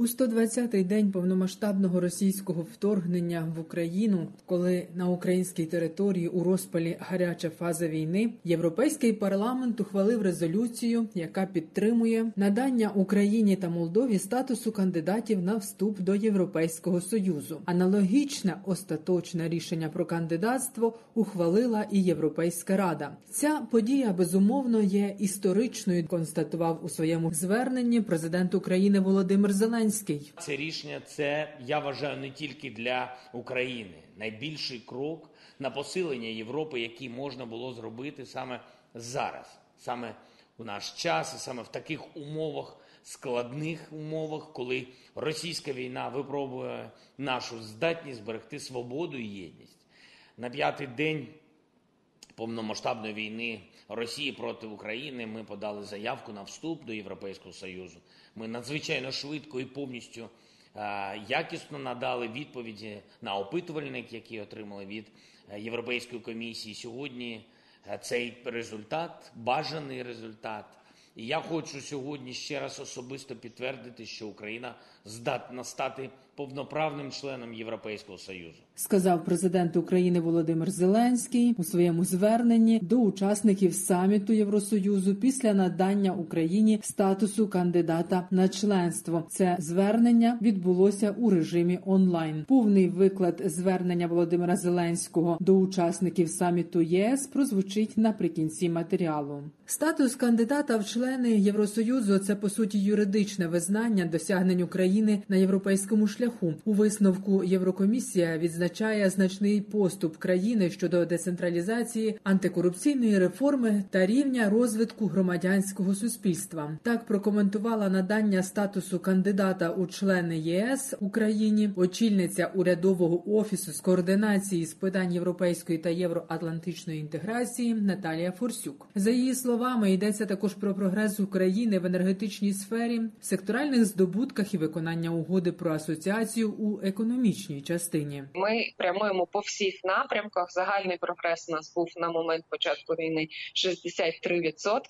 У 120-й день повномасштабного російського вторгнення в Україну, коли на українській території у розпалі гаряча фаза війни, європейський парламент ухвалив резолюцію, яка підтримує надання Україні та Молдові статусу кандидатів на вступ до Європейського союзу. Аналогічне остаточне рішення про кандидатство ухвалила і Європейська рада. Ця подія безумовно є історичною. Констатував у своєму зверненні президент України Володимир Зеленський. Це рішення це я вважаю не тільки для України. Найбільший крок на посилення Європи, який можна було зробити саме зараз, саме у наш час, і саме в таких умовах, складних умовах, коли російська війна випробує нашу здатність зберегти свободу і єдність. На п'ятий день повномасштабної війни Росії проти України ми подали заявку на вступ до Європейського Союзу. Ми надзвичайно швидко і повністю якісно надали відповіді на опитувальник, який отримали від Європейської комісії. Сьогодні цей результат, бажаний результат. І я хочу сьогодні ще раз особисто підтвердити, що Україна здатна стати повноправним членом Європейського союзу, сказав президент України Володимир Зеленський у своєму зверненні до учасників саміту Євросоюзу після надання Україні статусу кандидата на членство. Це звернення відбулося у режимі онлайн. Повний виклад звернення Володимира Зеленського до учасників саміту ЄС прозвучить наприкінці матеріалу. Статус кандидата в члени Євросоюзу це по суті юридичне визнання досягнень України на європейському шляху. У висновку Єврокомісія відзначає значний поступ країни щодо децентралізації, антикорупційної реформи та рівня розвитку громадянського суспільства. Так прокоментувала надання статусу кандидата у члени ЄС Україні, очільниця урядового офісу з координації з питань європейської та євроатлантичної інтеграції Наталія Форсюк. За її словами, йдеться також про прогрес України в енергетичній сфері, секторальних здобутках і виконання угоди про асоціацію у економічній частині. Ми прямуємо по всіх напрямках. Загальний прогрес у нас був на момент початку війни 63%.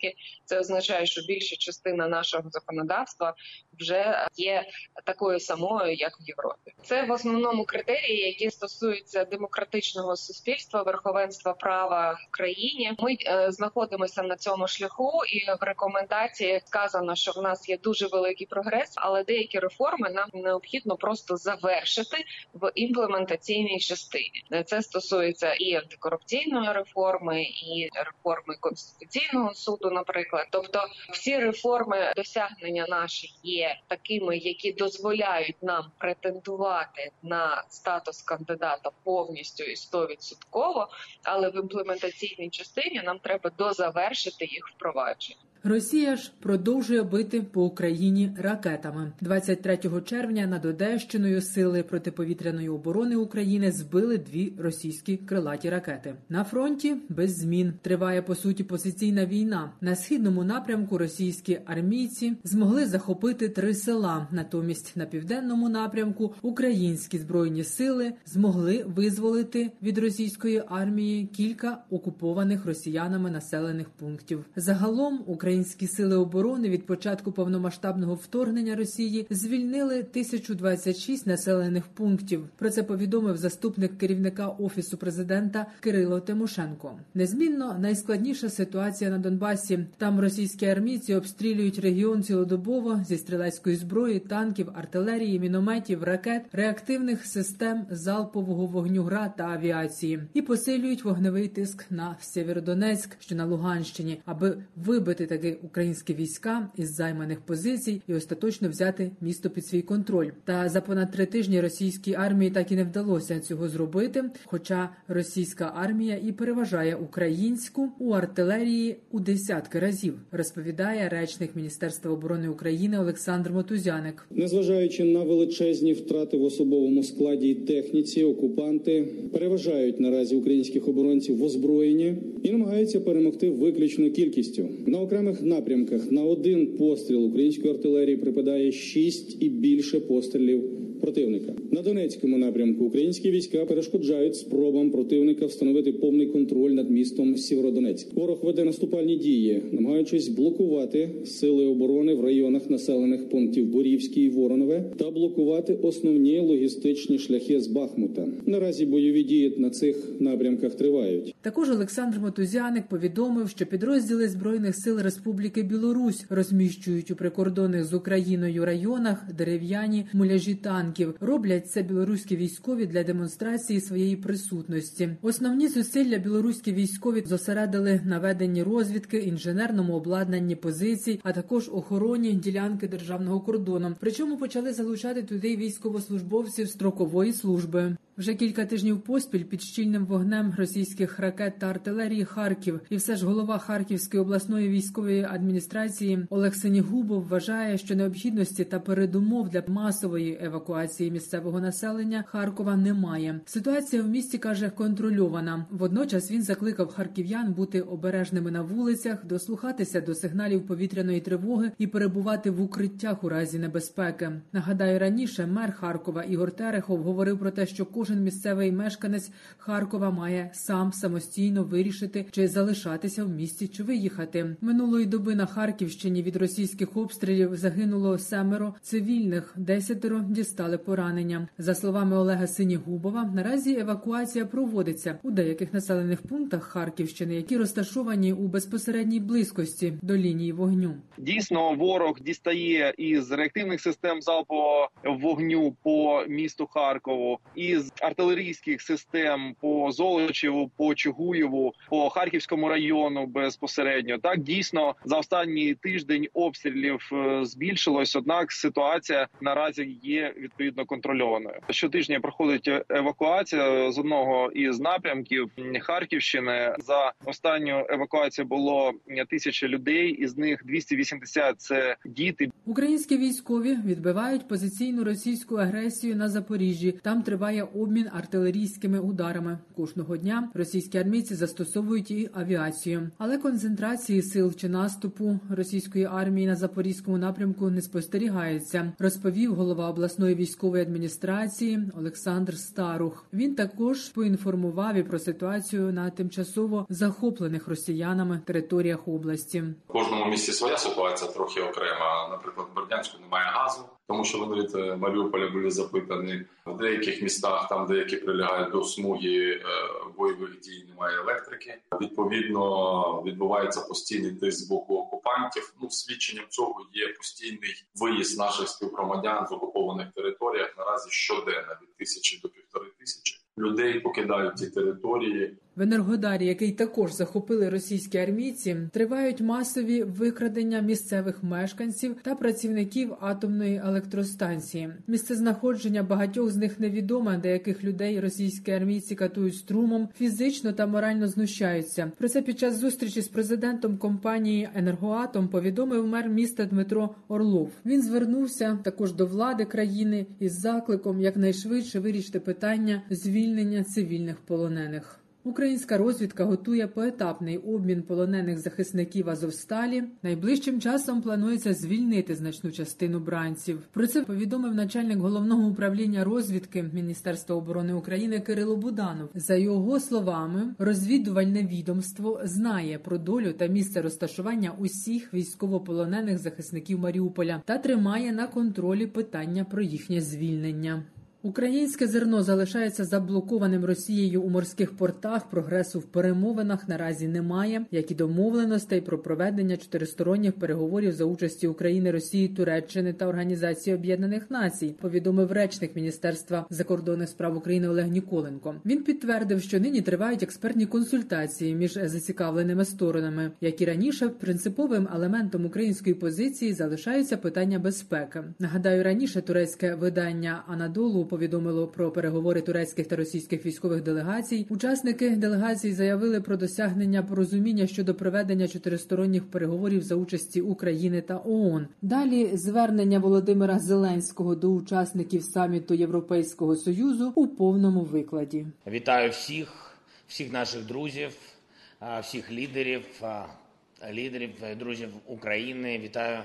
Це означає, що більша частина нашого законодавства вже є такою самою, як в Європі. Це в основному критерії, які стосуються демократичного суспільства, верховенства права в країні. Ми е, знаходимося на цьому шляху, і в рекомендації сказано, що в нас є дуже великий прогрес, але деякі реформи нам необхідно просто завершити в імплементаційній частині. Це стосується і антикорупційної реформи, і реформи конституційного суду, наприклад. Тобто, всі реформи досягнення наші є такими, які дозволяють нам претендувати на статус кандидата повністю і стовідсотково, але в імплементаційній частині нам треба дозавершити їх впровадження. Росія ж продовжує бити по Україні ракетами. 23 червня над Одещиною сили протиповітряної оборони України збили дві російські крилаті ракети. На фронті без змін триває по суті позиційна війна. На східному напрямку російські армійці змогли захопити три села. Натомість на південному напрямку українські збройні сили змогли визволити від російської армії кілька окупованих росіянами населених пунктів. Загалом Україна Українські сили оборони від початку повномасштабного вторгнення Росії звільнили 1026 населених пунктів. Про це повідомив заступник керівника офісу президента Кирило Тимошенко. Незмінно найскладніша ситуація на Донбасі. Там російські армійці обстрілюють регіон цілодобово зі стрілецької зброї, танків, артилерії, мінометів, ракет, реактивних систем залпового вогню гра та авіації і посилюють вогневий тиск на Сєвєродонецьк, що на Луганщині, аби вибити так вивести українські війська із займаних позицій і остаточно взяти місто під свій контроль. Та за понад три тижні російській армії так і не вдалося цього зробити. Хоча російська армія і переважає українську у артилерії у десятки разів, розповідає речник Міністерства оборони України Олександр Мотузяник. Незважаючи на величезні втрати в особовому складі і техніці, окупанти переважають наразі українських оборонців в озброєнні і намагаються перемогти виключно кількістю на окремих напрямках. На один постріл української артилерії припадає шість і більше пострілів противника. На Донецькому напрямку українські війська перешкоджають спробам противника встановити повний контроль над містом Сєвєродонецьк. Ворог веде наступальні дії, намагаючись блокувати сили оборони в районах населених пунктів Борівський і Воронове та блокувати основні логістичні шляхи з Бахмута. Наразі бойові дії на цих напрямках тривають. Також Олександр Мотузяник повідомив, що підрозділи збройних сил Республіки Білорусь розміщують у прикордонних з Україною районах дерев'яні муляжі танків. Роблять це білоруські військові для демонстрації своєї присутності. Основні зусилля білоруські військові зосередили на веденні розвідки, інженерному обладнанні позицій, а також охороні ділянки державного кордону. Причому почали залучати туди військовослужбовців строкової служби. Вже кілька тижнів поспіль під щільним вогнем російських ракет та артилерії Харків, і все ж голова Харківської обласної військової адміністрації Олег Сенігубов вважає, що необхідності та передумов для масової евакуації місцевого населення Харкова немає. Ситуація в місті каже контрольована. Водночас він закликав харків'ян бути обережними на вулицях, дослухатися до сигналів повітряної тривоги і перебувати в укриттях у разі небезпеки. Нагадаю, раніше мер Харкова Ігор Терехов говорив про те, що кожен місцевий мешканець Харкова має сам самостійно вирішити, чи залишатися в місті, чи виїхати. Минулої доби на Харківщині від російських обстрілів загинуло семеро цивільних, десятеро дістали поранення. За словами Олега Синігубова, наразі евакуація проводиться у деяких населених пунктах Харківщини, які розташовані у безпосередній близькості до лінії вогню. Дійсно, ворог дістає із реактивних систем залпового вогню по місту Харкову, із артилерійських систем по Золочеву, по Чугуєву, по Харківському району безпосередньо. Так дійсно за останній тиждень обстрілів е, збільшилось однак ситуація наразі є відповідно контрольованою. Щотижня проходить евакуація з одного із напрямків Харківщини. За останню евакуацію було тисяча людей, із них 280 – це діти. Українські військові відбивають позиційну російську агресію на Запоріжжі. Там триває обмін артилерійськими ударами. Кожного дня російські армійці застосовують і авіацію, але концентрації сил чи наступу російської армії на запорізькому напрямку не спостерігається. Розповів голова обласної військової адміністрації Олександр Старух. Він також поінформував і про ситуацію на тимчасово захоплених росіянами територіях області. В кожному місці своя ситуація трохи окрема. Наприклад, в Бердянську немає газу, тому що вони від Маріуполя були запитані в деяких містах, там деякі прилягають до смуги бойових дій, немає електрики. Відповідно, відбувається постійний тиск з боку окупантів. Ну, свідченням цього є постійний виїзд наших співгромадян з окупованих територіях наразі щоденно від тисячі до півтори тисячі людей покидають ці території. В Енергодарі, який також захопили російські армійці, тривають масові викрадення місцевих мешканців та працівників атомної електростанції. Місце знаходження багатьох з них невідоме, деяких людей російські армійці катують струмом, фізично та морально знущаються. Про це під час зустрічі з президентом компанії Енергоатом повідомив мер міста Дмитро Орлов. Він звернувся також до влади країни із закликом якнайшвидше вирішити питання звільнення цивільних полонених. Українська розвідка готує поетапний обмін полонених захисників Азовсталі. Найближчим часом планується звільнити значну частину бранців. Про це повідомив начальник головного управління розвідки Міністерства оборони України Кирило Буданов. За його словами, розвідувальне відомство знає про долю та місце розташування усіх військовополонених захисників Маріуполя та тримає на контролі питання про їхнє звільнення. Українське зерно залишається заблокованим Росією у морських портах. Прогресу в перемовинах наразі немає, як і домовленостей про проведення чотиристоронніх переговорів за участі України, Росії, Туреччини та Організації Об'єднаних Націй. Повідомив речник Міністерства закордонних справ України Олег Ніколенко. Він підтвердив, що нині тривають експертні консультації між зацікавленими сторонами, як і раніше, принциповим елементом української позиції залишаються питання безпеки. Нагадаю, раніше турецьке видання Анадолу повідомило про переговори турецьких та російських військових делегацій. Учасники делегацій заявили про досягнення порозуміння щодо проведення чотиристоронніх переговорів за участі України та ООН. Далі звернення Володимира Зеленського до учасників саміту Європейського союзу у повному викладі. Вітаю всіх, всіх наших друзів, всіх лідерів, лідерів, друзів України. Вітаю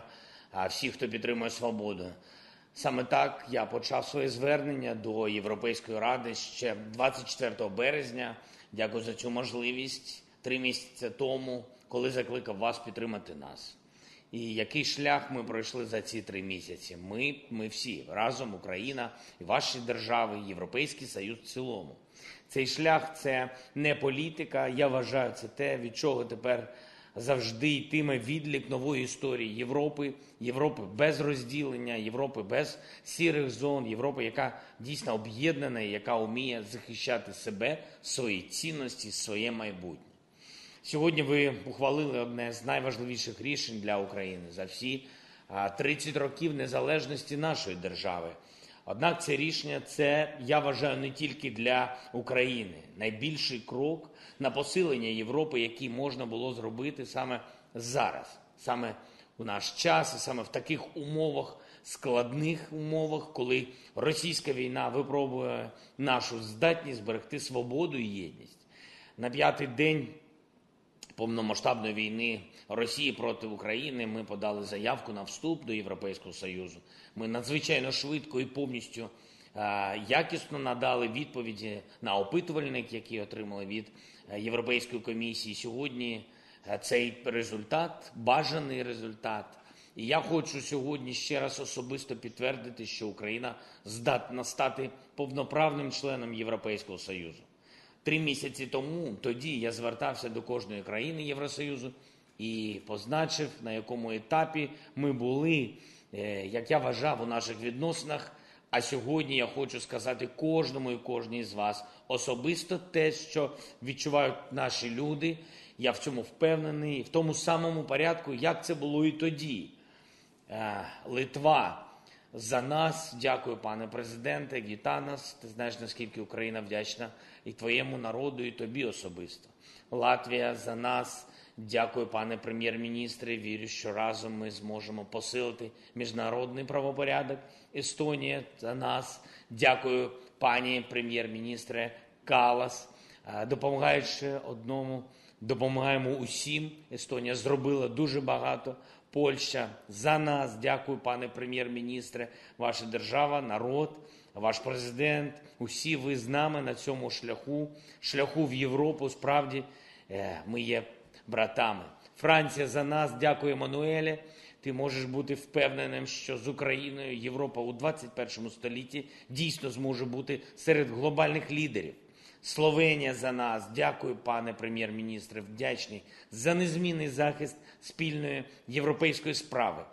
всіх, хто підтримує свободу. Саме так я почав своє звернення до Європейської ради ще 24 березня. Дякую за цю можливість три місяці тому, коли закликав вас підтримати нас. І який шлях ми пройшли за ці три місяці? Ми, ми всі разом, Україна і ваші держави, Європейський Союз в цілому. Цей шлях це не політика. Я вважаю, це те, від чого тепер завжди йтиме відлік нової історії Європи, Європи без розділення, Європи без сірих зон, Європи, яка дійсно об'єднана, і яка вміє захищати себе, свої цінності, своє майбутнє. Сьогодні ви ухвалили одне з найважливіших рішень для України за всі 30 років незалежності нашої держави. Однак це рішення це я вважаю не тільки для України найбільший крок на посилення Європи, який можна було зробити саме зараз, саме у наш час, і саме в таких умовах, складних умовах, коли російська війна випробує нашу здатність зберегти свободу і єдність на п'ятий день. Повномасштабної війни Росії проти України ми подали заявку на вступ до Європейського Союзу. Ми надзвичайно швидко і повністю якісно надали відповіді на опитувальник, який отримали від Європейської комісії. Сьогодні цей результат, бажаний результат. І я хочу сьогодні ще раз особисто підтвердити, що Україна здатна стати повноправним членом Європейського Союзу. Три місяці тому тоді я звертався до кожної країни Євросоюзу і позначив, на якому етапі ми були, е, як я вважав, у наших відносинах. А сьогодні я хочу сказати кожному і кожній з вас особисто те, що відчувають наші люди. Я в цьому впевнений, в тому самому порядку, як це було і тоді. Е, Литва за нас, дякую, пане президенте, Гітанас. Ти знаєш, наскільки Україна вдячна і твоєму народу, і тобі особисто. Латвія за нас. Дякую, пане прем'єр-міністре. Вірю, що разом ми зможемо посилити міжнародний правопорядок. Естонія за нас. Дякую, пані прем'єр-міністре Калас. Допомагаючи одному, допомагаємо усім. Естонія зробила дуже багато. Польща за нас. Дякую, пане прем'єр-міністре. Ваша держава, народ, ваш президент. Усі ви з нами на цьому шляху, шляху в Європу. Справді е, ми є братами. Франція за нас. Дякую, Еммануеле. Ти можеш бути впевненим, що з Україною Європа у 21 столітті дійсно зможе бути серед глобальних лідерів. Словенія за нас. Дякую, пане прем'єр-міністре. Вдячний за незмінний захист спільної європейської справи.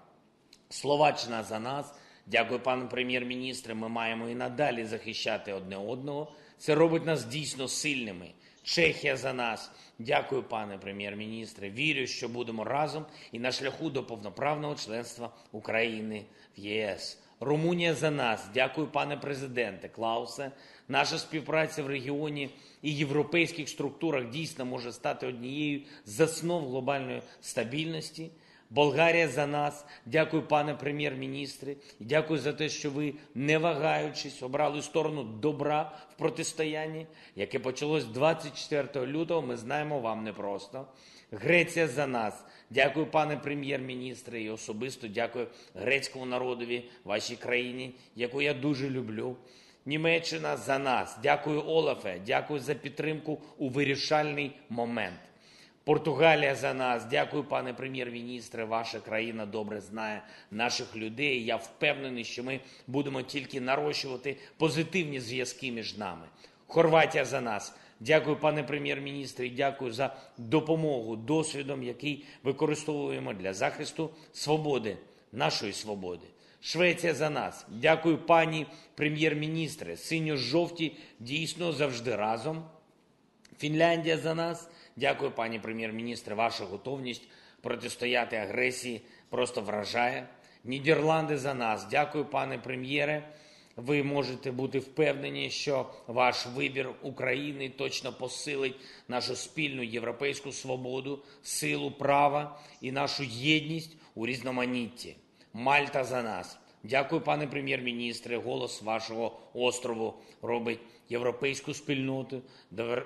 Словаччина за нас. Дякую, пане прем'єр-міністре. Ми маємо і надалі захищати одне одного. Це робить нас дійсно сильними. Чехія за нас. Дякую, пане прем'єр-міністре. Вірю, що будемо разом і на шляху до повноправного членства України в ЄС. Румунія за нас. Дякую, пане президенте Клаусе. Наша співпраця в регіоні і європейських структурах дійсно може стати однією з основ глобальної стабільності. Болгарія за нас. Дякую, пане прем'єр-міністре. Дякую за те, що ви, не вагаючись, обрали сторону добра в протистоянні, яке почалось 24 лютого. Ми знаємо вам непросто. Греція за нас. Дякую, пане прем'єр-міністре, і особисто дякую грецькому народові, вашій країні, яку я дуже люблю. Німеччина за нас. Дякую, Олафе. Дякую за підтримку у вирішальний момент. Португалія за нас. Дякую, пане прем'єр-міністре. Ваша країна добре знає наших людей. Я впевнений, що ми будемо тільки нарощувати позитивні зв'язки між нами. Хорватія за нас. Дякую, пане прем'єр-міністре, дякую за допомогу досвідом, який використовуємо для захисту свободи, нашої свободи. Швеція за нас. Дякую, пані прем'єр-міністре. Синьо-жовті дійсно завжди разом. Фінляндія за нас. Дякую, пані прем'єр-міністре. Ваша готовність протистояти агресії просто вражає. Нідерланди за нас. Дякую, пане прем'єре. Ви можете бути впевнені, що ваш вибір України точно посилить нашу спільну європейську свободу, силу права і нашу єдність у різноманітті. Мальта за нас. Дякую, пане прем'єр-міністре. Голос вашого острову робить європейську спільноту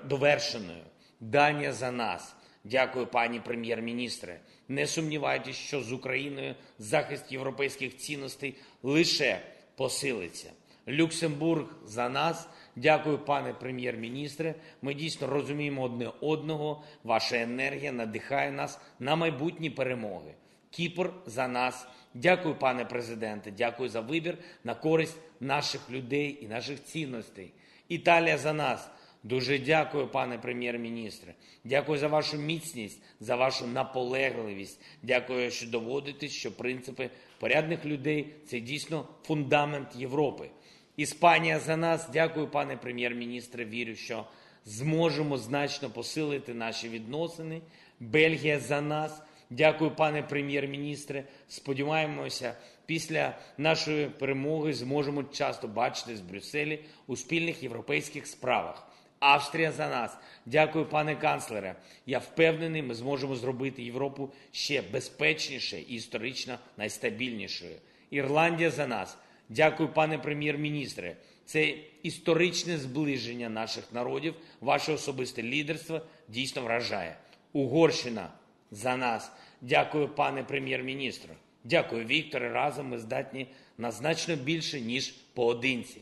довершеною. Данія за нас. Дякую, пані прем'єр-міністре. Не сумнівайтесь, що з Україною захист європейських цінностей лише посилиться. Люксембург за нас. Дякую, пане прем'єр-міністре. Ми дійсно розуміємо одне одного. Ваша енергія надихає нас на майбутні перемоги. Кіпр за нас. Дякую, пане президенте. Дякую за вибір на користь наших людей і наших цінностей. Італія за нас. Дуже дякую, пане прем'єр-міністре. Дякую за вашу міцність, за вашу наполегливість. Дякую, що доводите, що принципи порядних людей це дійсно фундамент Європи. Іспанія за нас. Дякую, пане прем'єр-міністре. Вірю, що зможемо значно посилити наші відносини. Бельгія за нас. Дякую, пане прем'єр-міністре. Сподіваємося, після нашої перемоги зможемо часто бачити з Брюсселі у спільних європейських справах. Австрія за нас. Дякую, пане канцлере. Я впевнений, ми зможемо зробити Європу ще безпечніше і історично найстабільнішою. Ірландія за нас. Дякую, пане прем'єр-міністре. Це історичне зближення наших народів, ваше особисте лідерство дійсно вражає. Угорщина за нас. Дякую, пане прем'єр-міністре. Дякую, Вікторе. Разом ми здатні на значно більше ніж поодинці.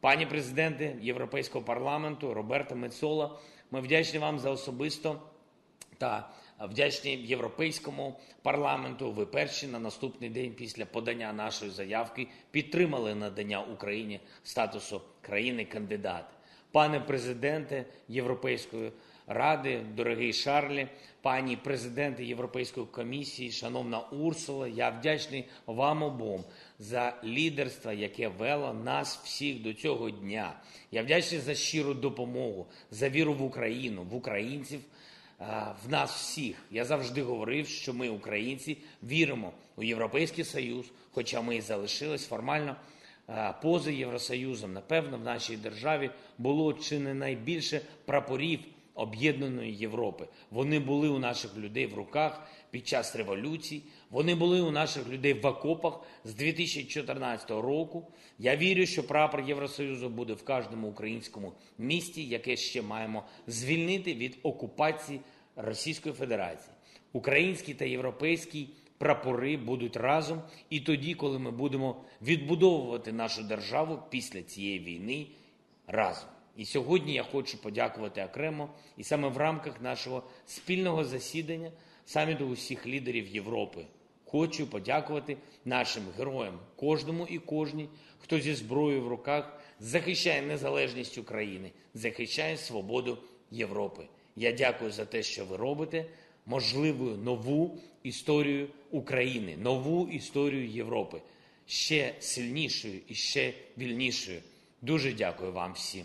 Пані президенти Європейського парламенту Роберта Мецола, ми вдячні вам за особисто та вдячні європейському парламенту. Ви перші на наступний день після подання нашої заявки підтримали надання Україні статусу країни-кандидата. Пане президенте Європейської ради, дорогий Шарлі, пані президенти Європейської комісії, шановна Урсула, я вдячний вам обом за лідерство, яке вело нас всіх до цього дня. Я вдячний за щиру допомогу, за віру в Україну, в українців. В нас всіх я завжди говорив, що ми, українці, віримо у Європейський Союз, хоча ми і залишились формально поза Євросоюзом. Напевно, в нашій державі було чи не найбільше прапорів об'єднаної Європи. Вони були у наших людей в руках під час революції. Вони були у наших людей в окопах з 2014 року. Я вірю, що прапор Євросоюзу буде в кожному українському місті, яке ще маємо звільнити від окупації Російської Федерації. Український та європейський прапори будуть разом і тоді, коли ми будемо відбудовувати нашу державу після цієї війни разом. І сьогодні я хочу подякувати окремо, і саме в рамках нашого спільного засідання саміту усіх лідерів Європи. Хочу подякувати нашим героям, кожному і кожній, хто зі зброєю в руках захищає незалежність України, захищає свободу Європи. Я дякую за те, що ви робите можливою нову історію України, нову історію Європи, ще сильнішою і ще вільнішою. Дуже дякую вам всім.